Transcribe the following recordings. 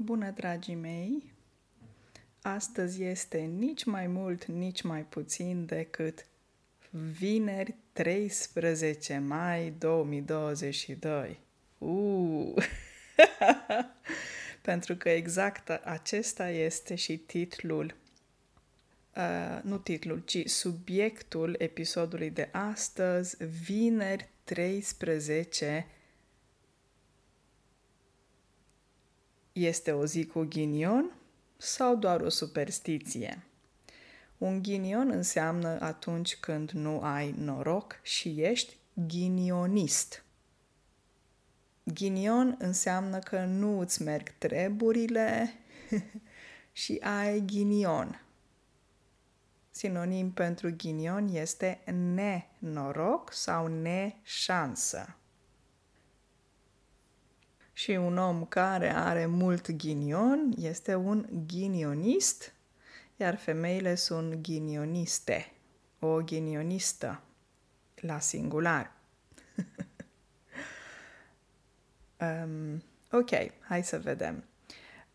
Bună, dragii mei! Astăzi este nici mai mult, nici mai puțin decât vineri 13 mai 2022. Uh! Pentru că exact acesta este și titlul, uh, nu titlul, ci subiectul episodului de astăzi, vineri 13 Este o zi cu ghinion sau doar o superstiție? Un ghinion înseamnă atunci când nu ai noroc și ești ghinionist. Ghinion înseamnă că nu îți merg treburile și ai ghinion. Sinonim pentru ghinion este nenoroc sau neșansă și un om care are mult ghinion este un ghinionist, iar femeile sunt ghinioniste, o ghinionistă la singular. um, ok, hai să vedem.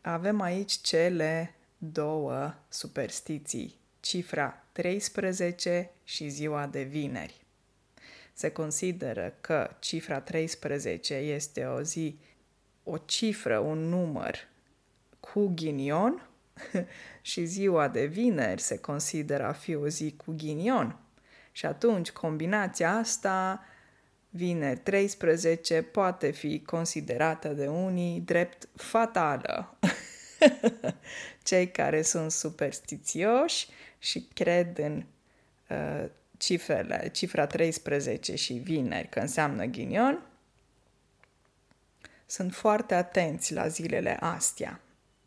Avem aici cele două superstiții, cifra 13 și ziua de vineri. Se consideră că cifra 13 este o zi o cifră, un număr cu ghinion și ziua de vineri se consideră a fi o zi cu ghinion. Și atunci combinația asta, vineri 13, poate fi considerată de unii drept fatală. Cei care sunt superstițioși și cred în uh, cifrele, cifra 13 și vineri, că înseamnă ghinion, sunt foarte atenți la zilele astea,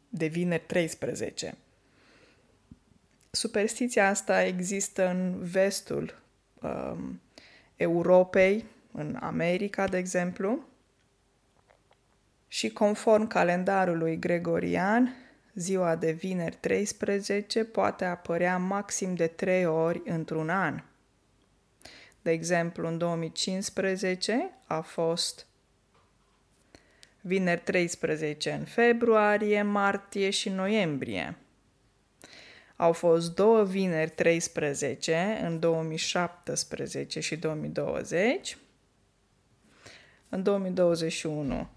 de vineri 13. Superstiția asta există în vestul um, Europei, în America, de exemplu, și conform calendarului gregorian, ziua de vineri 13 poate apărea maxim de 3 ori într-un an. De exemplu, în 2015 a fost vineri 13 în februarie, martie și noiembrie. Au fost două vineri 13 în 2017 și 2020. În 2021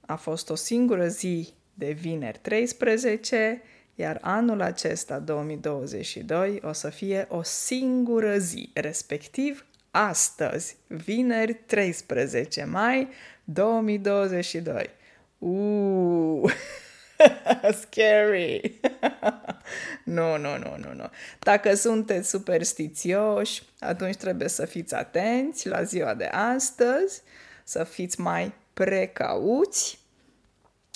a fost o singură zi de vineri 13, iar anul acesta, 2022, o să fie o singură zi, respectiv astăzi, vineri 13 mai 2022. Uuu, scary! nu, nu, nu, nu, nu. Dacă sunteți superstițioși, atunci trebuie să fiți atenți la ziua de astăzi, să fiți mai precauți.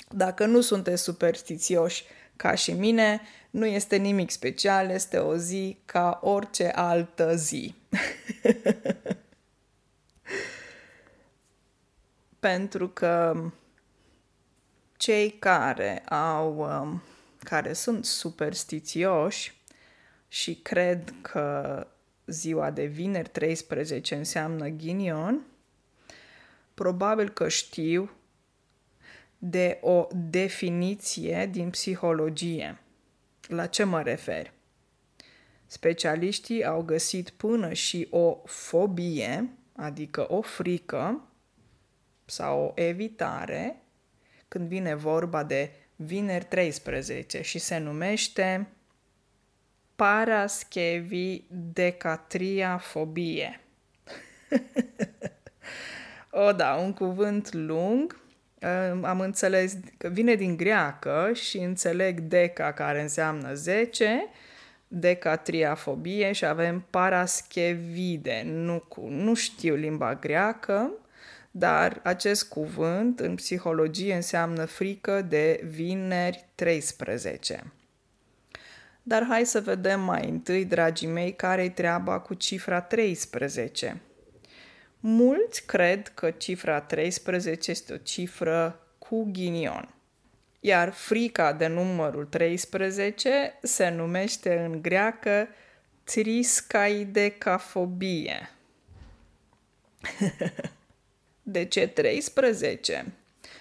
Dacă nu sunteți superstițioși ca și mine, nu este nimic special, este o zi ca orice altă zi. Pentru că cei care au um, care sunt superstițioși și cred că ziua de vineri 13 înseamnă ghinion, probabil că știu de o definiție din psihologie. La ce mă refer? Specialiștii au găsit până și o fobie, adică o frică sau o evitare, când vine vorba de vineri 13 și se numește paraschevidecatria-fobie. o, da, un cuvânt lung. Am înțeles că vine din greacă și înțeleg deca care înseamnă 10 decatriafobie și avem paraschevide. Nu, nu știu limba greacă, dar acest cuvânt în psihologie înseamnă frică de vineri 13. Dar hai să vedem mai întâi, dragii mei, care-i treaba cu cifra 13. Mulți cred că cifra 13 este o cifră cu ghinion iar frica de numărul 13 se numește în greacă triskaidecafobie. de ce 13?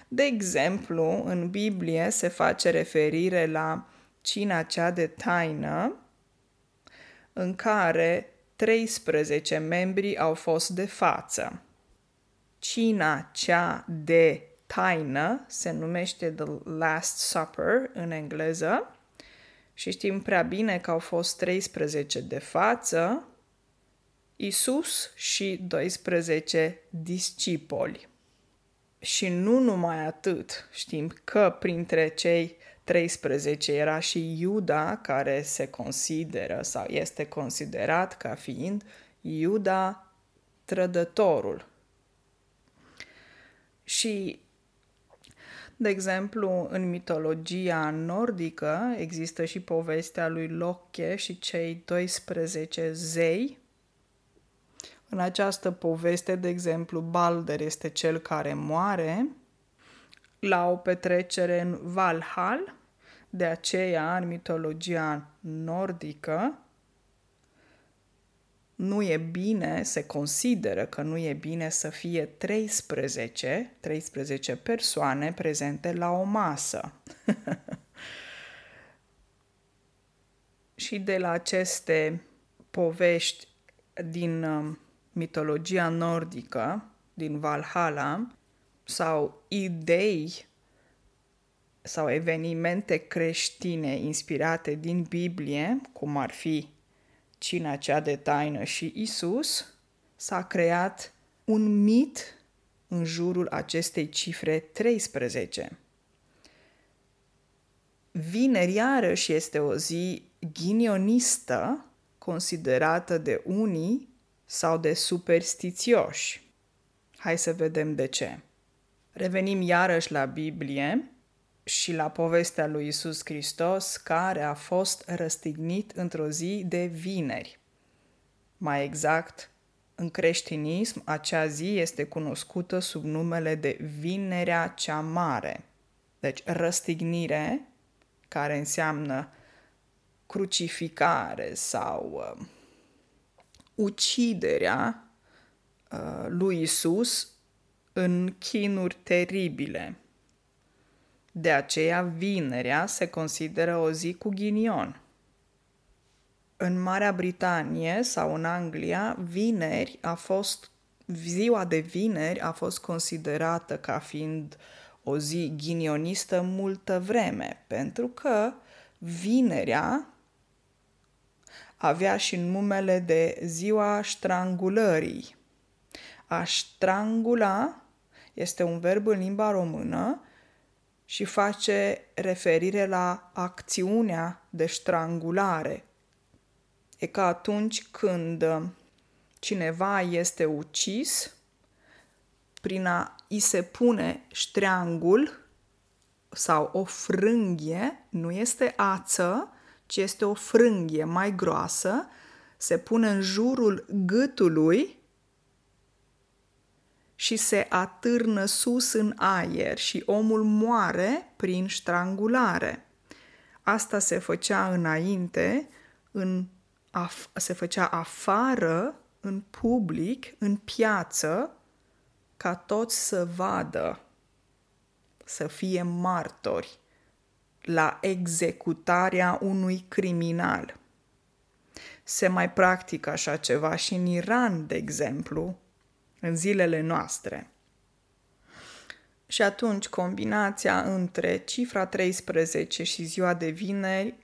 De exemplu, în Biblie se face referire la cina cea de taină, în care 13 membri au fost de față. Cina cea de taină se numește The Last Supper în engleză și știm prea bine că au fost 13 de față, Isus și 12 discipoli. Și nu numai atât, știm că printre cei 13 era și Iuda, care se consideră sau este considerat ca fiind Iuda trădătorul. Și, de exemplu, în mitologia nordică există și povestea lui Loche și cei 12 zei. În această poveste, de exemplu, Balder este cel care moare la o petrecere în Valhall, de aceea, în mitologia nordică, nu e bine, se consideră că nu e bine să fie 13, 13 persoane prezente la o masă. și de la aceste povești din um, mitologia nordică, din Valhalla, sau idei sau evenimente creștine inspirate din Biblie, cum ar fi cina cea de taină și Isus, s-a creat un mit în jurul acestei cifre 13. Vineri iarăși este o zi ghinionistă, considerată de unii sau de superstițioși. Hai să vedem de ce. Revenim iarăși la Biblie și la povestea lui Isus Hristos care a fost răstignit într-o zi de vineri. Mai exact, în creștinism, acea zi este cunoscută sub numele de Vinerea cea Mare. Deci, răstignire, care înseamnă crucificare sau uh, uciderea uh, lui Isus în chinuri teribile. De aceea, vinerea se consideră o zi cu ghinion. În Marea Britanie sau în Anglia, vineri a fost, ziua de vineri a fost considerată ca fiind o zi ghinionistă multă vreme, pentru că vinerea avea și numele de ziua strangulării. A strangula este un verb în limba română și face referire la acțiunea de strangulare. E ca atunci când cineva este ucis, prin a i se pune ștreangul sau o frânghie, nu este ață, ci este o frânghie mai groasă, se pune în jurul gâtului și se atârnă sus în aer și omul moare prin strangulare. Asta se făcea înainte, în af- se făcea afară, în public, în piață, ca toți să vadă, să fie martori la executarea unui criminal. Se mai practică așa ceva și în Iran, de exemplu, în zilele noastre. Și atunci combinația între cifra 13 și ziua de vineri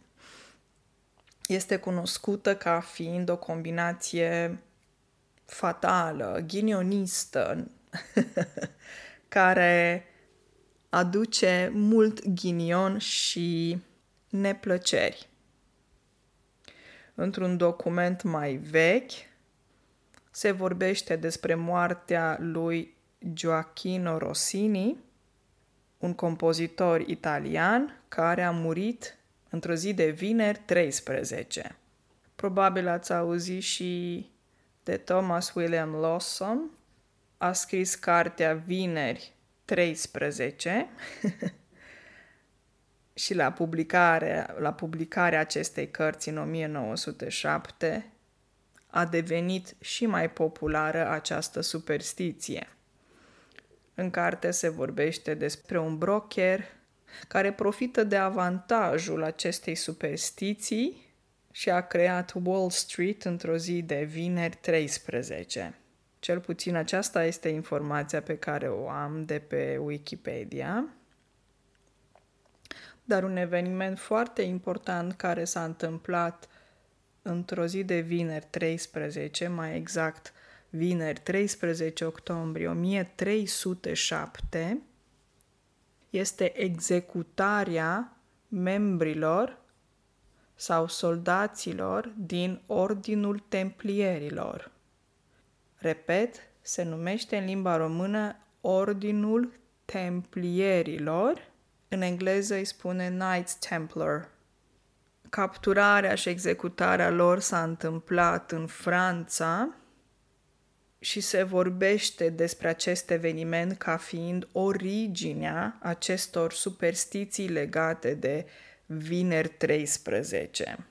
este cunoscută ca fiind o combinație fatală, ghinionistă, care aduce mult ghinion și neplăceri. Într-un document mai vechi, se vorbește despre moartea lui Gioacchino Rossini, un compozitor italian care a murit într-o zi de vineri 13. Probabil ați auzit și de Thomas William Lawson, a scris cartea Vineri 13 și la publicarea, la publicarea acestei cărți în 1907 a devenit și mai populară această superstiție. În carte se vorbește despre un broker care profită de avantajul acestei superstiții și a creat Wall Street într-o zi de vineri 13. Cel puțin aceasta este informația pe care o am de pe Wikipedia. Dar un eveniment foarte important care s-a întâmplat într-o zi de vineri 13, mai exact vineri 13 octombrie 1307, este executarea membrilor sau soldaților din Ordinul Templierilor. Repet, se numește în limba română Ordinul Templierilor, în engleză îi spune Knights Templar. Capturarea și executarea lor s-a întâmplat în Franța și se vorbește despre acest eveniment ca fiind originea acestor superstiții legate de vineri 13.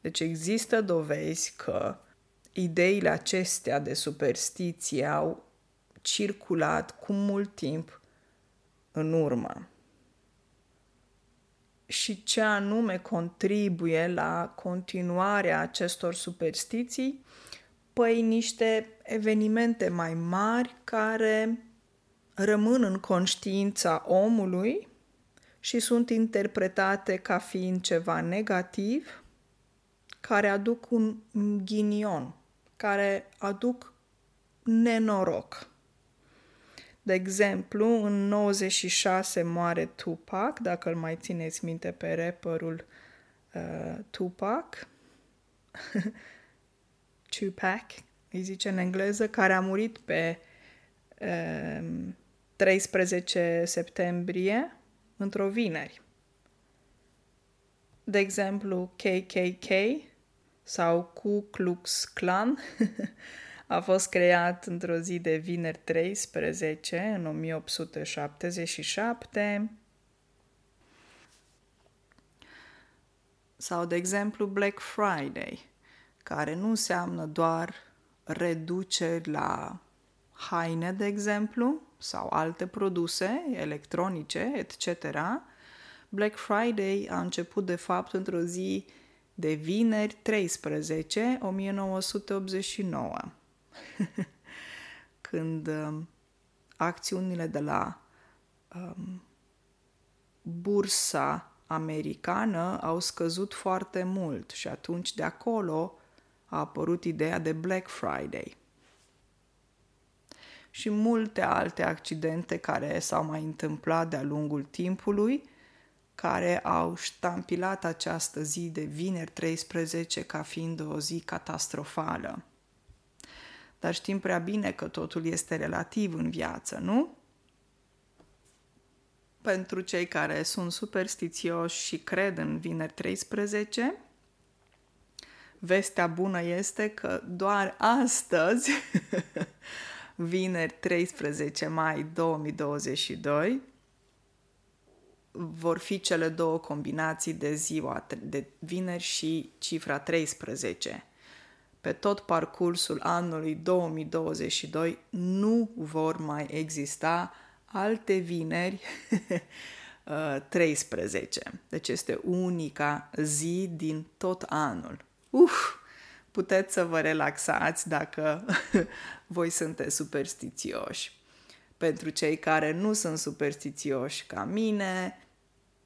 Deci există dovezi că ideile acestea de superstiție au circulat cu mult timp în urmă. Și ce anume contribuie la continuarea acestor superstiții? Păi niște evenimente mai mari care rămân în conștiința omului și sunt interpretate ca fiind ceva negativ, care aduc un ghinion, care aduc nenoroc. De exemplu, în 96 moare Tupac, dacă îl mai țineți minte pe rapperul uh, Tupac, Tupac, îi zice în engleză, care a murit pe uh, 13 septembrie într-o vineri. De exemplu, KKK sau Ku Klux Klan a fost creat într-o zi de vineri 13 în 1877 sau, de exemplu, Black Friday, care nu înseamnă doar reduceri la haine, de exemplu, sau alte produse electronice, etc., Black Friday a început de fapt într-o zi de vineri 13, 1989, când um, acțiunile de la um, bursa americană au scăzut foarte mult și atunci de acolo a apărut ideea de Black Friday și multe alte accidente care s-au mai întâmplat de-a lungul timpului, care au ștampilat această zi de vineri 13 ca fiind o zi catastrofală. Dar știm prea bine că totul este relativ în viață, nu? Pentru cei care sunt superstițioși și cred în vineri 13, vestea bună este că doar astăzi vineri 13 mai 2022 vor fi cele două combinații de ziua de vineri și cifra 13. Pe tot parcursul anului 2022 nu vor mai exista alte vineri 13. Deci este unica zi din tot anul. Uf! puteți să vă relaxați dacă voi sunteți superstițioși. Pentru cei care nu sunt superstițioși ca mine,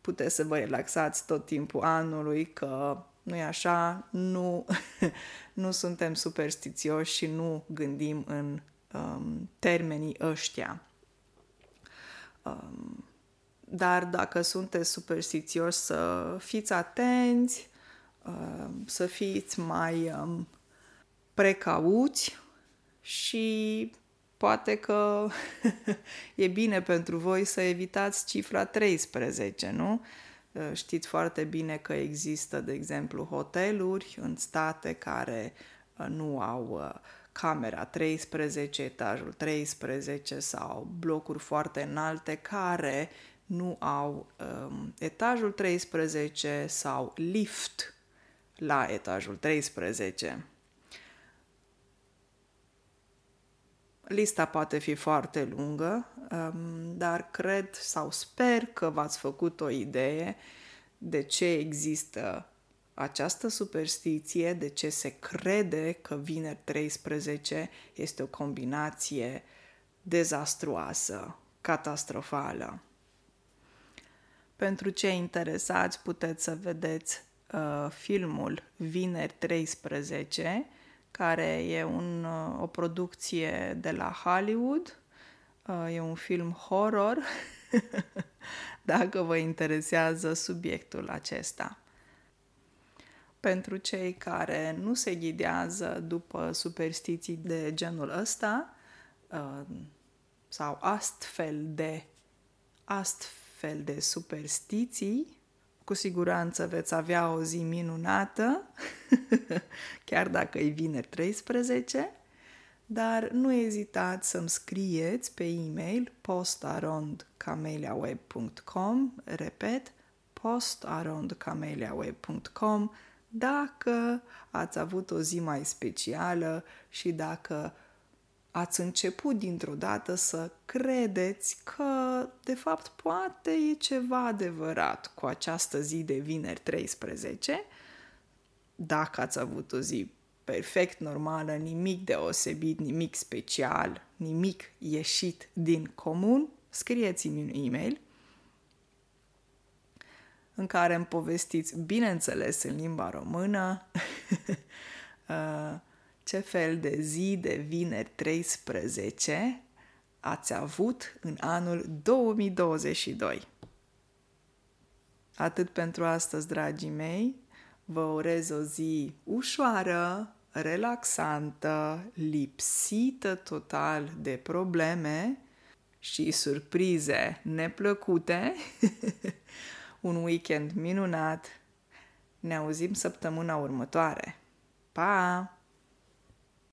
puteți să vă relaxați tot timpul anului că nu e așa, nu, nu suntem superstițioși și nu gândim în um, termenii ăștia. Um, dar dacă sunteți superstițioși să fiți atenți, Um, să fiți mai um, precauți și poate că e bine pentru voi să evitați cifra 13, nu? Uh, știți foarte bine că există, de exemplu, hoteluri în state care uh, nu au uh, camera 13, etajul 13 sau blocuri foarte înalte care nu au um, etajul 13 sau lift la etajul 13. Lista poate fi foarte lungă, um, dar cred sau sper că v-ați făcut o idee de ce există această superstiție, de ce se crede că vineri 13 este o combinație dezastruoasă, catastrofală. Pentru cei interesați puteți să vedeți uh, filmul Vineri 13, care e un, uh, o producție de la Hollywood. Uh, e un film horror, dacă vă interesează subiectul acesta. Pentru cei care nu se ghidează după superstiții de genul ăsta uh, sau astfel de astfel de superstiții, cu siguranță veți avea o zi minunată, chiar dacă e vineri 13, dar nu ezitați să-mi scrieți pe e-mail postarondcameliaweb.com, repet, postarondcameliaweb.com dacă ați avut o zi mai specială și dacă ați început dintr-o dată să credeți că, de fapt, poate e ceva adevărat cu această zi de vineri 13, dacă ați avut o zi perfect normală, nimic deosebit, nimic special, nimic ieșit din comun, scrieți-mi un e-mail în care îmi povestiți, bineînțeles în limba română, uh, ce fel de zi de vineri 13 ați avut în anul 2022. Atât pentru astăzi, dragii mei, vă urez o zi ușoară, relaxantă, lipsită total de probleme și surprize neplăcute, un weekend minunat. Ne auzim săptămâna următoare. Pa!